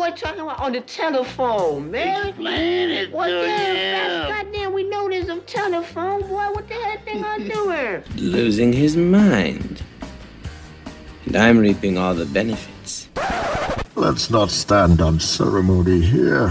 boy talking about on the telephone, man? Explain it What to the hell? him. That's goddamn, we know there's a telephone, boy. What the hell thing I doing? losing his mind. And I'm reaping all the benefits. Let's not stand on ceremony here.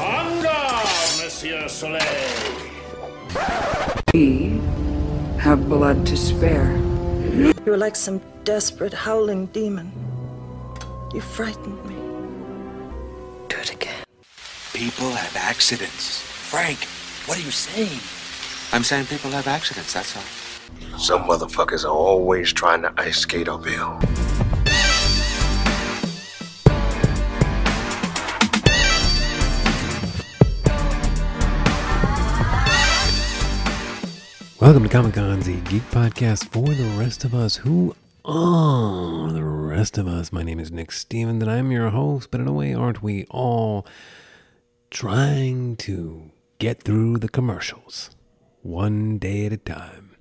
En garde, Monsieur Soleil. We have blood to spare. You're like some desperate howling demon. You frightened me. Do it again. People have accidents. Frank, what are you saying? I'm saying people have accidents, that's all. Some motherfuckers are always trying to ice skate uphill. Welcome to Comic Con's the Geek Podcast for the rest of us. Who are the rest of us? My name is Nick Stevens, and I'm your host. But in a way, aren't we all trying to get through the commercials one day at a time?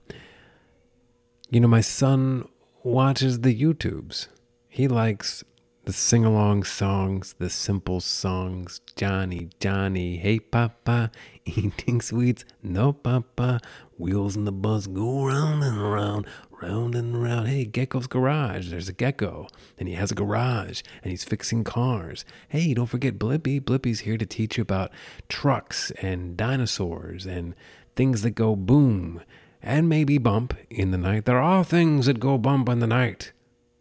You know, my son watches the YouTubes. He likes the sing along songs, the simple songs. Johnny, Johnny, hey papa, eating sweets, no papa. Wheels in the bus go round and round, round and round. Hey, Gecko's garage. There's a gecko, and he has a garage, and he's fixing cars. Hey, don't forget Blippi. Blippi's here to teach you about trucks and dinosaurs and things that go boom and maybe bump in the night. There are things that go bump in the night,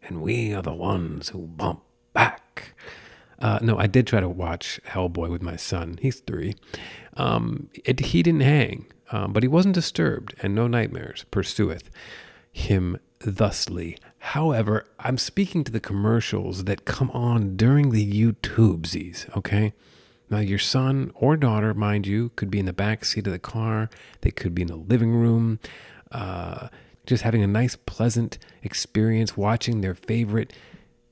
and we are the ones who bump back. Uh, no, I did try to watch Hellboy with my son. He's three. Um, it, he didn't hang, um, but he wasn't disturbed, and no nightmares pursueth him thusly. However, I'm speaking to the commercials that come on during the YouTubesies, okay? Now, your son or daughter, mind you, could be in the back seat of the car. They could be in the living room, uh, just having a nice, pleasant experience watching their favorite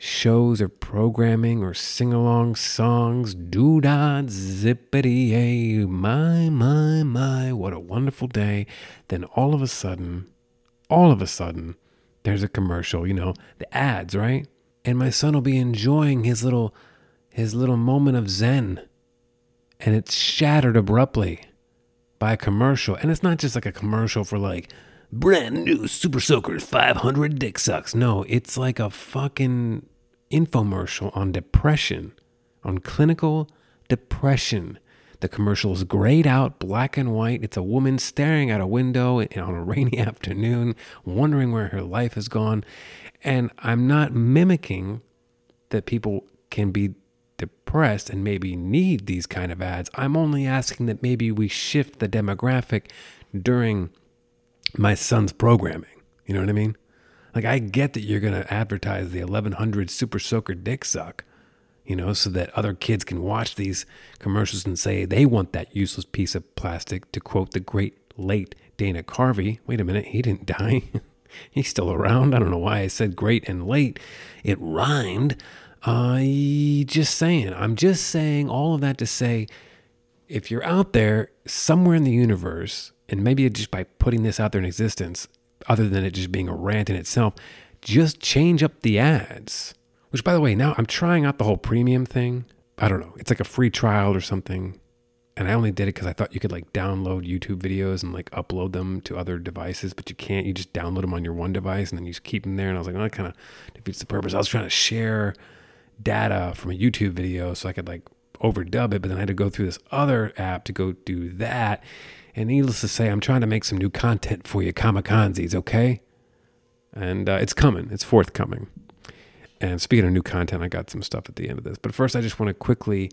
shows or programming or sing along songs. Doo-dah, zippity yay, my, my, my, what a wonderful day. Then all of a sudden, all of a sudden, there's a commercial, you know, the ads, right? And my son will be enjoying his little his little moment of zen and it's shattered abruptly by a commercial. And it's not just like a commercial for like brand new Super Soakers 500 dick sucks. No, it's like a fucking infomercial on depression, on clinical depression. The commercial is grayed out, black and white. It's a woman staring out a window on a rainy afternoon, wondering where her life has gone. And I'm not mimicking that people can be depressed and maybe need these kind of ads. I'm only asking that maybe we shift the demographic during my son's programming. You know what I mean? Like, I get that you're going to advertise the 1100 Super Soaker Dick Suck, you know, so that other kids can watch these commercials and say they want that useless piece of plastic, to quote the great late Dana Carvey. Wait a minute, he didn't die. He's still around. I don't know why I said great and late. It rhymed. Uh, just saying. I'm just saying all of that to say if you're out there somewhere in the universe, and maybe just by putting this out there in existence, other than it just being a rant in itself, just change up the ads. Which, by the way, now I'm trying out the whole premium thing. I don't know. It's like a free trial or something. And I only did it because I thought you could like download YouTube videos and like upload them to other devices, but you can't. You just download them on your one device and then you just keep them there. And I was like, well, that kind of defeats the purpose. I was trying to share data from a YouTube video so I could like overdub it, but then I had to go through this other app to go do that. And needless to say, I'm trying to make some new content for you, Comic Consies, okay? And uh, it's coming, it's forthcoming. And speaking of new content, I got some stuff at the end of this. But first, I just want to quickly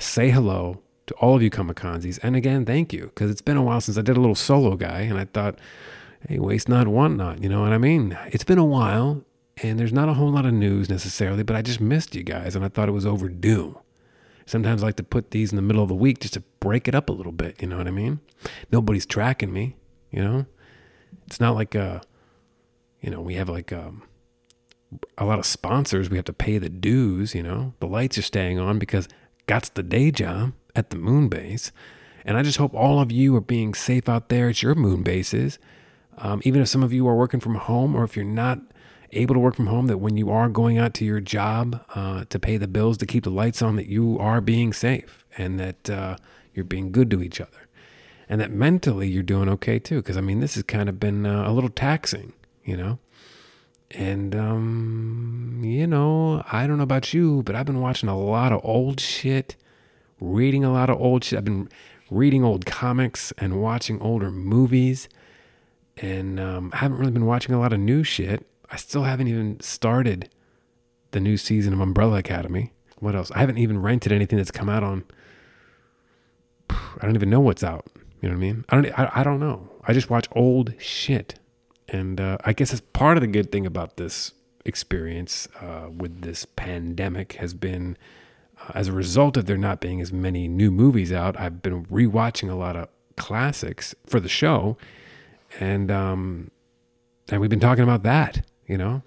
say hello to all of you Comic Consies. And again, thank you, because it's been a while since I did a little solo guy, and I thought, hey, waste not, want not. You know what I mean? It's been a while, and there's not a whole lot of news necessarily, but I just missed you guys, and I thought it was overdue. Sometimes I like to put these in the middle of the week just to break it up a little bit. You know what I mean? Nobody's tracking me. You know, it's not like uh, you know, we have like um, a lot of sponsors. We have to pay the dues. You know, the lights are staying on because that's the day job at the moon base. And I just hope all of you are being safe out there at your moon bases. Um, even if some of you are working from home or if you're not able to work from home, that when you are going out to your job uh, to pay the bills, to keep the lights on, that you are being safe and that uh, you're being good to each other. And that mentally you're doing okay too. Because, I mean, this has kind of been uh, a little taxing, you know? And, um, you know, I don't know about you, but I've been watching a lot of old shit, reading a lot of old shit. I've been reading old comics and watching older movies. And um, I haven't really been watching a lot of new shit. I still haven't even started the new season of Umbrella Academy. What else? I haven't even rented anything that's come out on. I don't even know what's out. You know what I mean? I don't. I, I don't know. I just watch old shit, and uh, I guess that's part of the good thing about this experience uh, with this pandemic has been, uh, as a result of there not being as many new movies out. I've been rewatching a lot of classics for the show, and um, and we've been talking about that. You know,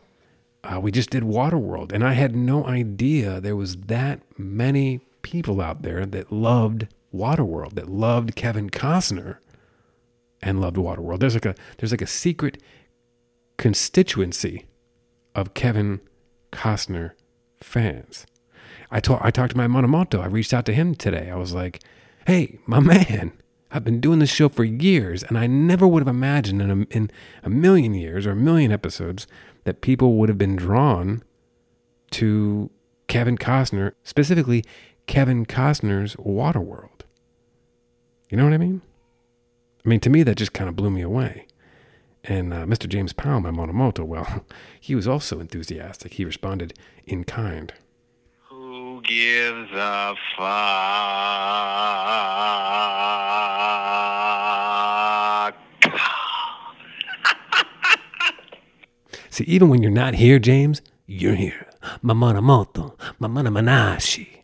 uh, we just did Waterworld, and I had no idea there was that many people out there that loved Waterworld, that loved Kevin Costner, and loved Waterworld. There's like a there's like a secret constituency of Kevin Costner fans. I talked I talked to my Monomoto. I reached out to him today. I was like, "Hey, my man." I've been doing this show for years, and I never would have imagined in a, in a million years or a million episodes that people would have been drawn to Kevin Costner, specifically Kevin Costner's Waterworld. You know what I mean? I mean, to me, that just kind of blew me away. And uh, Mr. James Powell, my Monomoto, well, he was also enthusiastic. He responded in kind. Gives a fuck? See, even when you're not here, James, you're here. My Monomoto, my Monomanashi.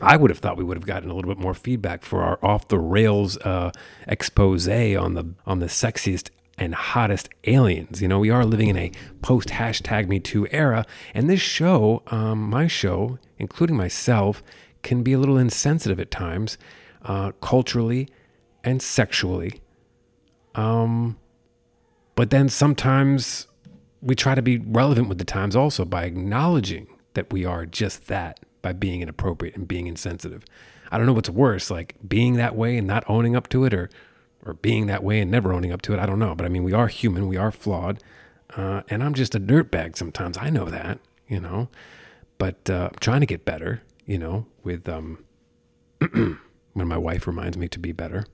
I would have thought we would have gotten a little bit more feedback for our off the rails uh, expose on the on the sexiest and hottest aliens. You know, we are living in a post hashtag Me Too era, and this show, um, my show, including myself, can be a little insensitive at times, uh, culturally and sexually. Um, but then sometimes we try to be relevant with the times also by acknowledging that we are just that by being inappropriate and being insensitive. I don't know what's worse, like being that way and not owning up to it, or or being that way and never owning up to it. I don't know, but I mean, we are human, we are flawed, uh, and I'm just a dirtbag sometimes. I know that, you know, but uh, I'm trying to get better, you know, with um, when my wife reminds me to be better,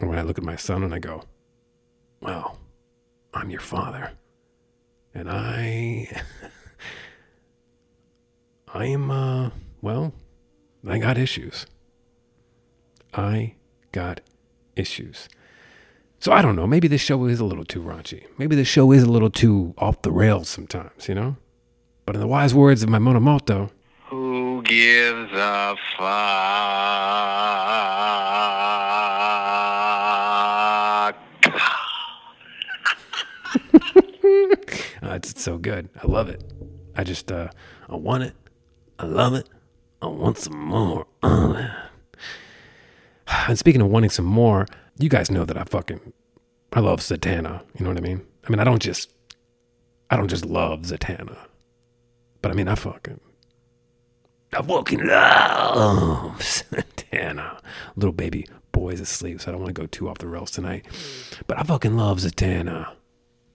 or when I look at my son and I go, "Well, I'm your father," and I. I am, uh, well, I got issues. I got issues. So I don't know. Maybe this show is a little too raunchy. Maybe this show is a little too off the rails sometimes, you know? But in the wise words of my Monomoto, Who gives a fuck? uh, it's, it's so good. I love it. I just, uh, I want it. I love it. I want some more. it. And speaking of wanting some more, you guys know that I fucking I love Zatanna. You know what I mean? I mean, I don't just I don't just love Zatanna, but I mean, I fucking I fucking love Zatanna. Little baby boy's asleep, so I don't want to go too off the rails tonight. But I fucking love Zatanna,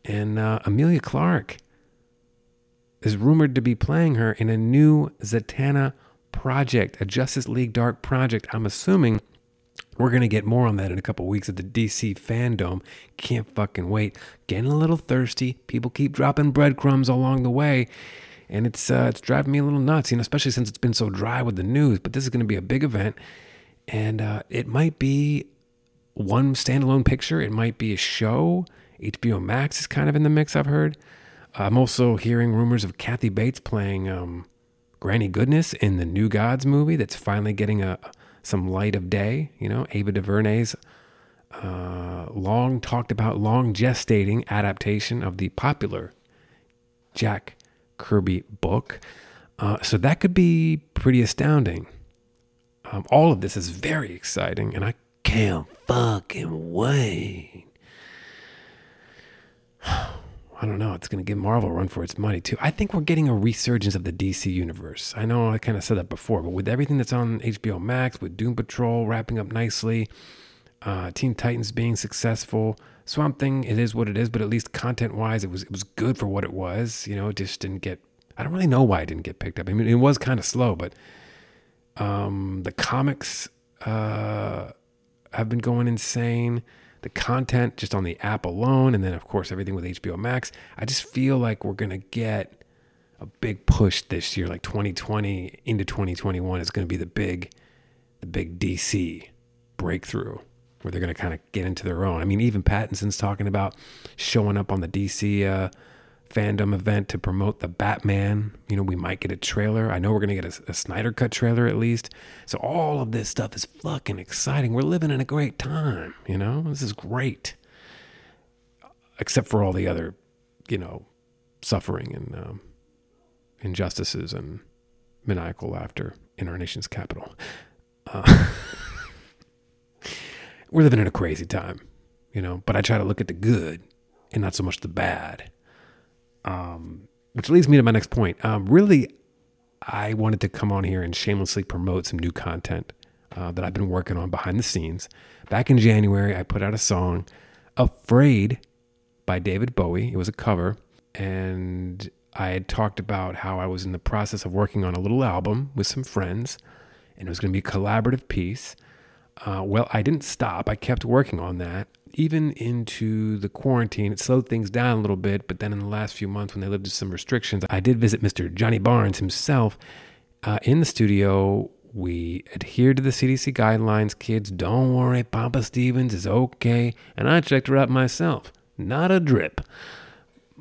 and uh, Emilia Clarke is rumored to be playing her in a new Zatanna project, a Justice League Dark project. I'm assuming we're going to get more on that in a couple weeks at the DC Fandom. Can't fucking wait. Getting a little thirsty. People keep dropping breadcrumbs along the way. And it's uh, it's driving me a little nuts, you know, especially since it's been so dry with the news. But this is going to be a big event, and uh, it might be one standalone picture. It might be a show. HBO Max is kind of in the mix. I've heard. I'm also hearing rumors of Kathy Bates playing um, Granny Goodness in the New Gods movie. That's finally getting a some light of day. You know, Ava DuVernay's uh, long talked about, long gestating adaptation of the popular Jack Kirby book. Uh, so that could be pretty astounding. Um, all of this is very exciting, and I can't fucking wait. I don't know. It's going to give Marvel a run for its money too. I think we're getting a resurgence of the DC universe. I know I kind of said that before, but with everything that's on HBO Max, with Doom Patrol wrapping up nicely, uh, Teen Titans being successful, Swamp Thing, it is what it is. But at least content wise, it was it was good for what it was. You know, it just didn't get. I don't really know why it didn't get picked up. I mean, it was kind of slow, but um, the comics uh, have been going insane the content just on the app alone, and then of course everything with HBO Max. I just feel like we're gonna get a big push this year, like 2020 into 2021 is gonna be the big, the big DC breakthrough where they're gonna kind of get into their own. I mean, even Pattinson's talking about showing up on the DC uh, fandom event to promote the Batman. You know, we might get a trailer. I know we're going to get a, a, Snyder Cut trailer at least. So all of this stuff is fucking exciting. We're living in a great time. You know, this is great. Except for all the other, you know, suffering and um, injustices and maniacal laughter in our nation's capital. Uh, we're living in a crazy time, you know, but I try to look at the good and not so much the bad um, which leads me to my next point. Um, really, I wanted to come on here and shamelessly promote some new content uh, that I've been working on behind the scenes. Back in January, I put out a song, Afraid by David Bowie. It was a cover. And I had talked about how I was in the process of working on a little album with some friends, and it was going to be a collaborative piece. Uh, well, I didn't stop. I kept working on that even into the quarantine, it slowed things down a little bit. But then in the last few months, when they lifted some restrictions, I did visit Mr. Johnny Barnes himself uh, in the studio. We adhered to the CDC guidelines. Kids, don't worry, Papa Stevens is okay. And I checked her out myself. Not a drip.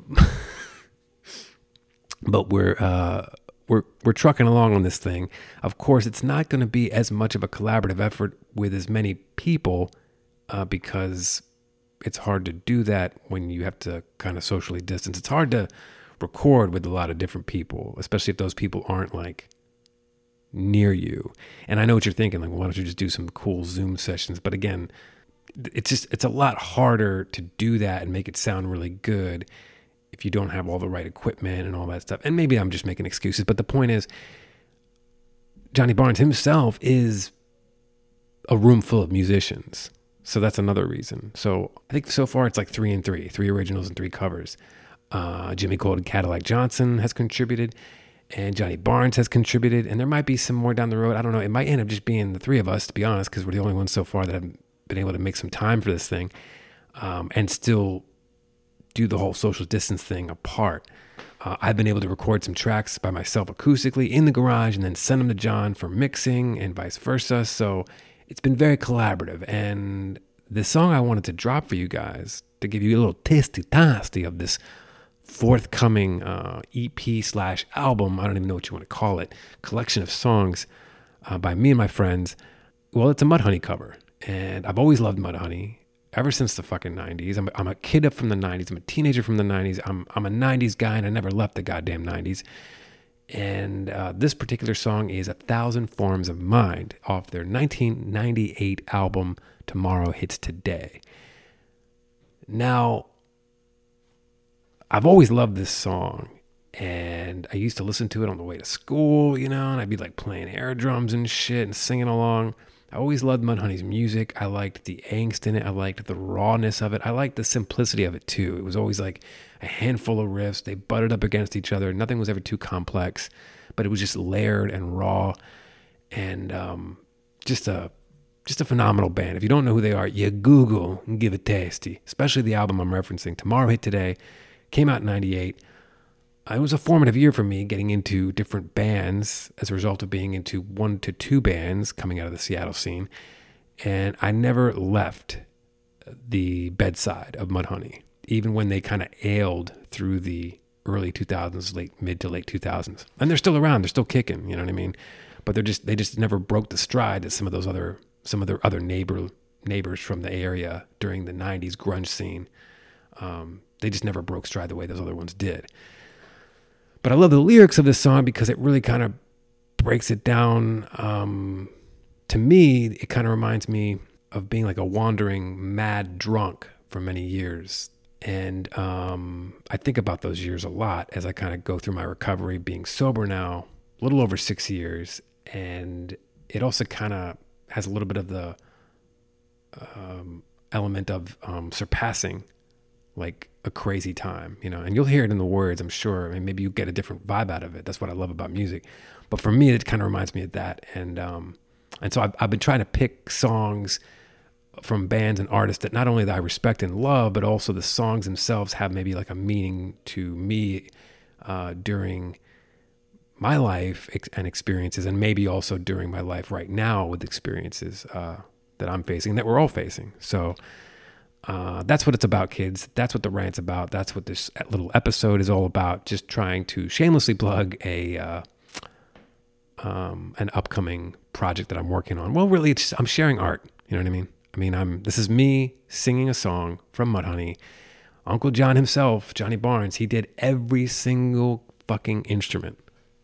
but we're uh, we're we're trucking along on this thing. Of course, it's not going to be as much of a collaborative effort with as many people uh, because it's hard to do that when you have to kind of socially distance. It's hard to record with a lot of different people, especially if those people aren't like near you. And I know what you're thinking, like, why don't you just do some cool Zoom sessions? But again, it's just it's a lot harder to do that and make it sound really good if you don't have all the right equipment and all that stuff. And maybe I'm just making excuses, but the point is Johnny Barnes himself is a room full of musicians. So that's another reason. So I think so far it's like three and three, three originals and three covers. Uh, Jimmy Gold Cadillac Johnson has contributed, and Johnny Barnes has contributed, and there might be some more down the road. I don't know. It might end up just being the three of us, to be honest, because we're the only ones so far that have been able to make some time for this thing, um, and still do the whole social distance thing apart. Uh, I've been able to record some tracks by myself acoustically in the garage, and then send them to John for mixing, and vice versa. So it's been very collaborative. And the song I wanted to drop for you guys to give you a little tasty tasty of this forthcoming uh, EP slash album, I don't even know what you want to call it, collection of songs uh, by me and my friends. Well, it's a Mudhoney cover. And I've always loved Mudhoney ever since the fucking 90s. I'm a, I'm a kid up from the 90s. I'm a teenager from the 90s. I'm, I'm a 90s guy and I never left the goddamn 90s. And uh, this particular song is A Thousand Forms of Mind off their 1998 album, Tomorrow Hits Today. Now, I've always loved this song, and I used to listen to it on the way to school, you know, and I'd be like playing air drums and shit and singing along. I always loved Mudhoney's music. I liked the angst in it. I liked the rawness of it. I liked the simplicity of it too. It was always like a handful of riffs. They butted up against each other. Nothing was ever too complex, but it was just layered and raw, and um, just a just a phenomenal band. If you don't know who they are, you Google and give it tasty. Especially the album I'm referencing, Tomorrow Hit Today, came out in '98 it was a formative year for me getting into different bands as a result of being into one to two bands coming out of the Seattle scene. And I never left the bedside of Mudhoney, even when they kind of ailed through the early 2000s, late mid to late 2000s. And they're still around, they're still kicking, you know what I mean? But they're just they just never broke the stride that some of those other some of their other neighbor neighbors from the area during the 90s grunge scene. Um, they just never broke stride the way those other ones did. But I love the lyrics of this song because it really kind of breaks it down. Um, to me, it kind of reminds me of being like a wandering mad drunk for many years. And um, I think about those years a lot as I kind of go through my recovery, being sober now, a little over six years. And it also kind of has a little bit of the um, element of um, surpassing like a crazy time, you know, and you'll hear it in the words, I'm sure. I mean, maybe you get a different vibe out of it. That's what I love about music. But for me, it kind of reminds me of that. And, um, and so I've, I've been trying to pick songs from bands and artists that not only that I respect and love, but also the songs themselves have maybe like a meaning to me uh, during my life and experiences, and maybe also during my life right now with experiences uh, that I'm facing, that we're all facing. So uh, that's what it's about, kids. That's what the rant's about. That's what this little episode is all about. Just trying to shamelessly plug a uh, um, an upcoming project that I'm working on. Well, really, it's I'm sharing art. You know what I mean? I mean, I'm this is me singing a song from Mudhoney. Uncle John himself, Johnny Barnes, he did every single fucking instrument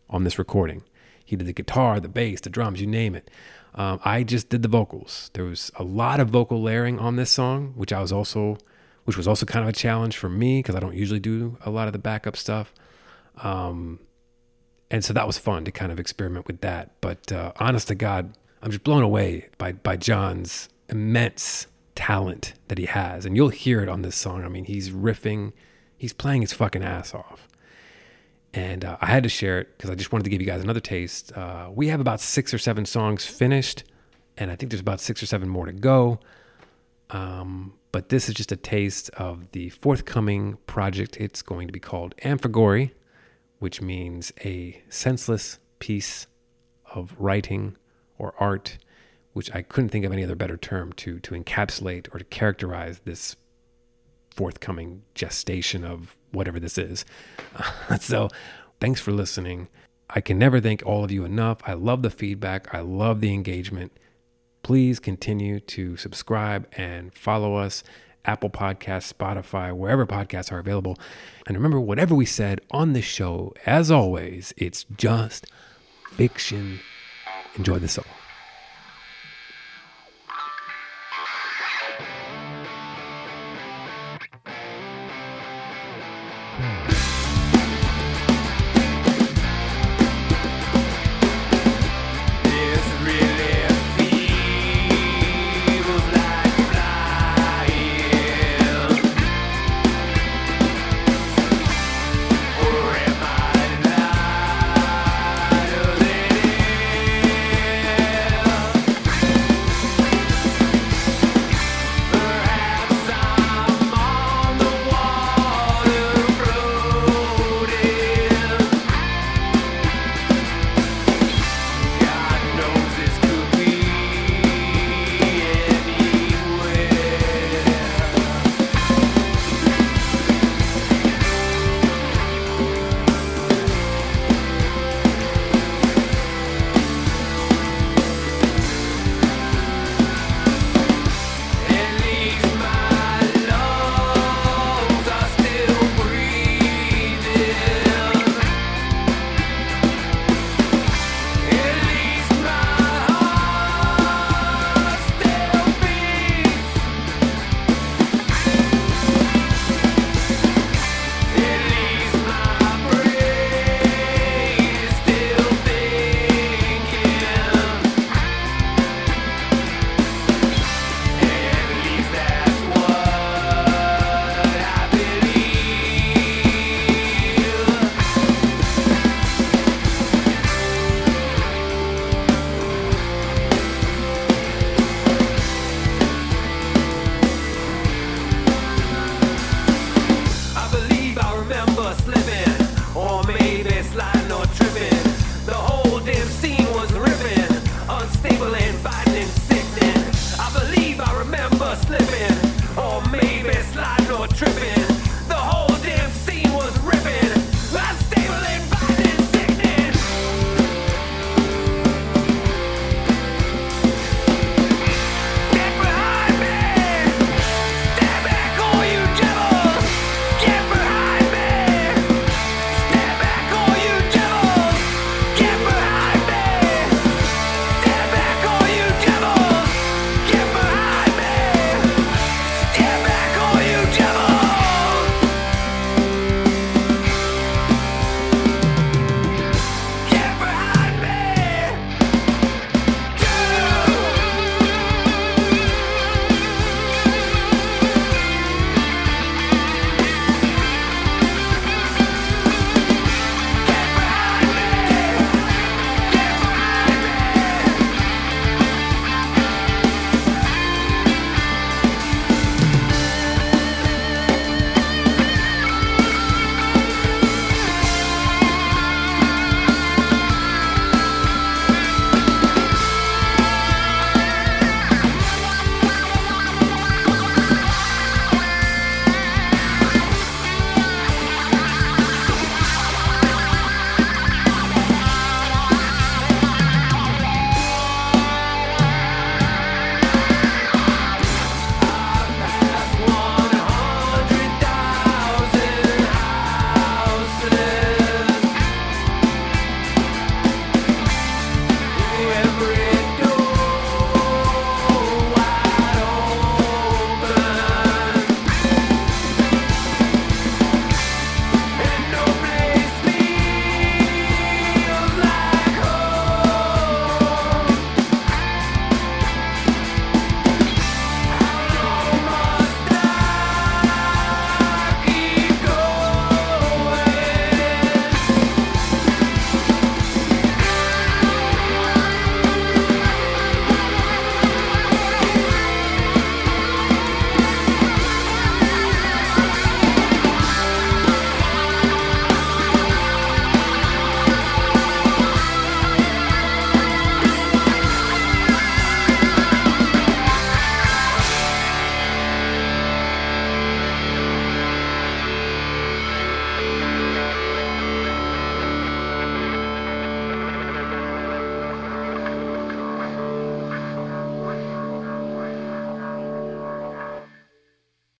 on this recording. He did the guitar, the bass, the drums, you name it. Um, I just did the vocals. There was a lot of vocal layering on this song, which I was also, which was also kind of a challenge for me because I don't usually do a lot of the backup stuff. Um, and so that was fun to kind of experiment with that. But uh, honest to God, I'm just blown away by by John's immense talent that he has, and you'll hear it on this song. I mean, he's riffing, he's playing his fucking ass off. And uh, I had to share it because I just wanted to give you guys another taste. Uh, we have about six or seven songs finished, and I think there's about six or seven more to go. Um, but this is just a taste of the forthcoming project. It's going to be called Amphigory, which means a senseless piece of writing or art, which I couldn't think of any other better term to to encapsulate or to characterize this forthcoming gestation of whatever this is. so, thanks for listening. I can never thank all of you enough. I love the feedback. I love the engagement. Please continue to subscribe and follow us. Apple Podcasts, Spotify, wherever podcasts are available. And remember, whatever we said on this show, as always, it's just fiction. Enjoy the song.